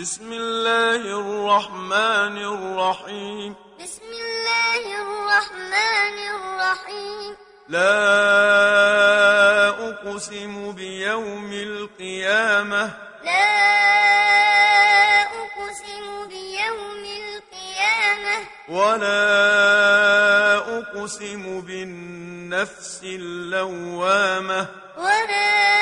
بسم الله الرحمن الرحيم بسم الله الرحمن الرحيم لا أقسم بيوم القيامة لا أقسم بيوم القيامة ولا أقسم بالنفس اللوامة ولا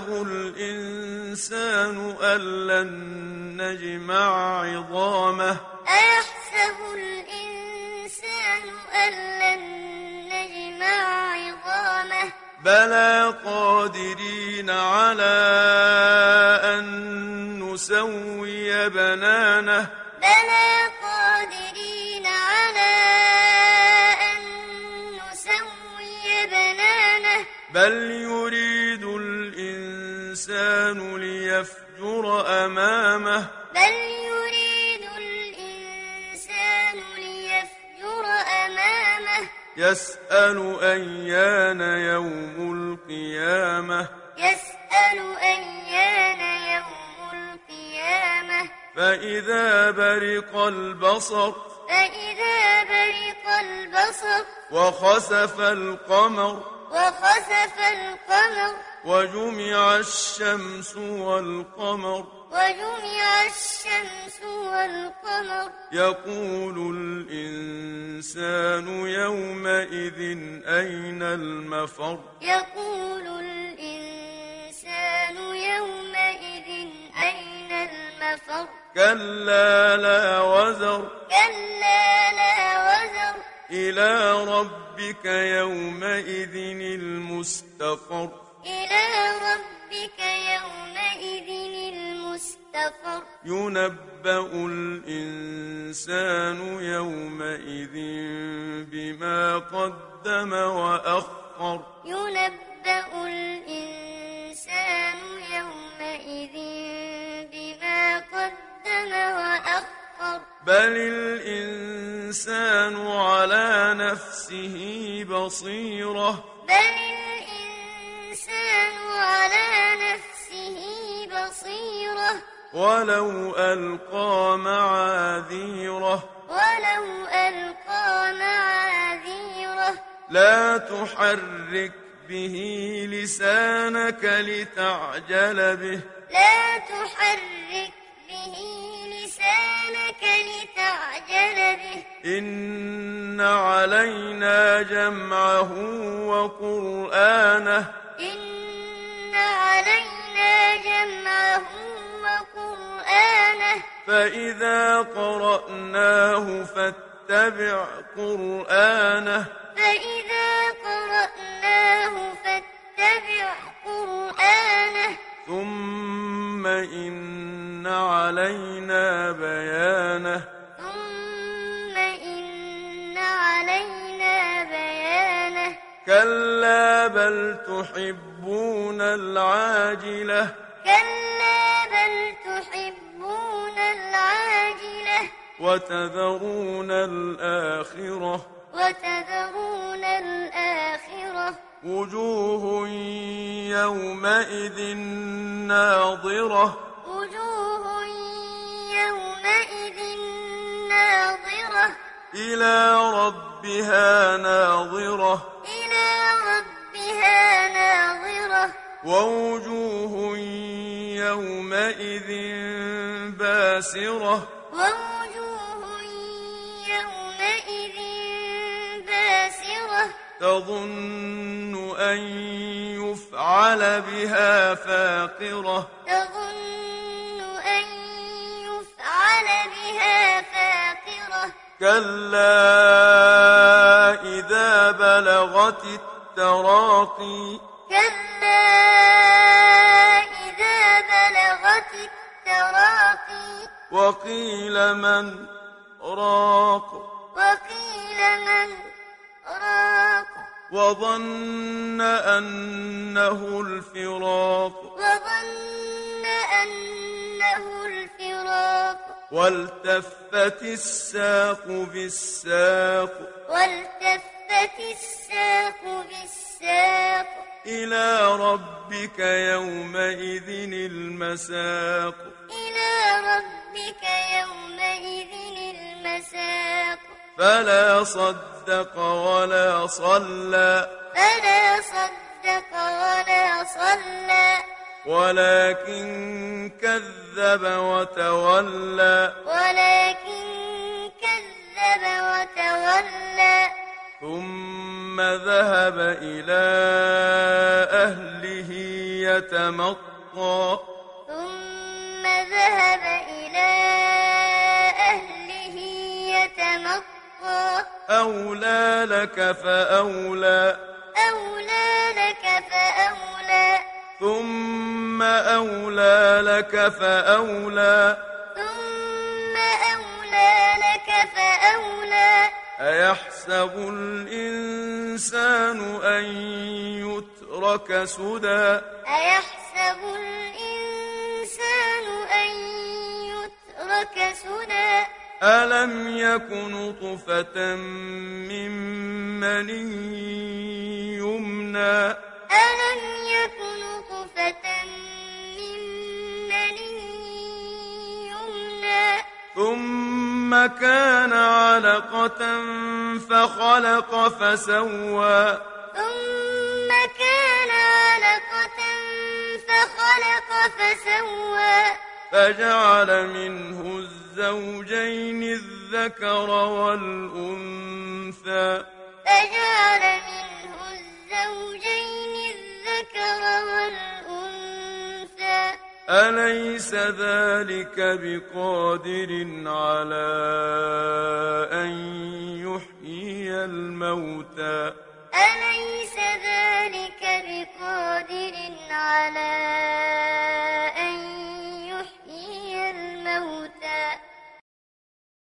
أيحسب الإنسان أن لن نجمع عظامه أيحسب الإنسان أن لن نجمع عظامه بلى قادرين على أن نسوي بنانه بلى قادرين على أن نسوي بنانه بل يسأل أيان يوم القيامة. يسأل أيان يوم القيامة. فإذا برق البصر فإذا برق البصر وخسف القمر وخسف القمر وجمع الشمس والقمر. وجمع الشمس والقمر. يقول الإنسان يومئذ أين المفر؟ يقول الإنسان يومئذ أين المفر؟ كلا لا وزر. كلا لا وزر. إلى ربك يومئذ المستقر. إلى ربك يومئذ المستقر. ينبأ الإنسان يومئذ بما قدم وأخر. ينبأ الإنسان يومئذ بما قدم وأخر. بل الإنسان على نفسه بصيرة. بل الإنسان على نفسه بصيرة. ولو ألقى معاذيره. ولو ألقى معاذيره. لا تحرك به لسانك لتعجل به. لا تحرك به لسانك لتعجل به. إن علينا جمعه وقرآنه. فإذا قرأناه فاتبع قرآنه فإذا قرأناه فاتبع قرآنه ثم إن علينا بيانه ثم إن علينا بيانه كلا بل تحبون العاجلة كلا وتذرون الآخرة وتذرون الآخرة وجوه يومئذ ناظرة وجوه يومئذ ناظرة إلى ربها ناظرة إلى ربها ناظرة ووجوه يومئذ باسرة ووجوه تظن أن يفعل بها فاقرة. تظن أن يفعل بها فاقرة. كلا إذا بلغت التراقي. كلا إذا بلغت التراقي. وقيل من راق. وقيل من راق وظن أنه الفراق وظن أنه الفراق والتفت الساق بالساق والتفت الساق بالساق إلى ربك يومئذ المساق إلى ربك يومئذ المساق فلا صدق ولا صلى. فلا صدق ولا صلى. ولكن كذب وتولى. ولكن كذب وتولى. ثم ذهب إلى أهله يتمطى. أولى لك فأولى. أولى لك فأولى. ثم أولى لك فأولى. ثم أولى لك فأولى. أيحسب الإنسان أن يترك سدى؟ أيحسب الإنسان أن يترك سدى؟ ألم يك نطفة من مني يمنى ألم يكن نطفة من مني يمنى ثم كان علقة فخلق فسوى ثم كان علقة فخلق فسوى فجعل منه الزوجين الذكر والأنثى. فجعل منه الزوجين الذكر والأنثى. أليس ذلك بقادر على أن يحيي الموتى؟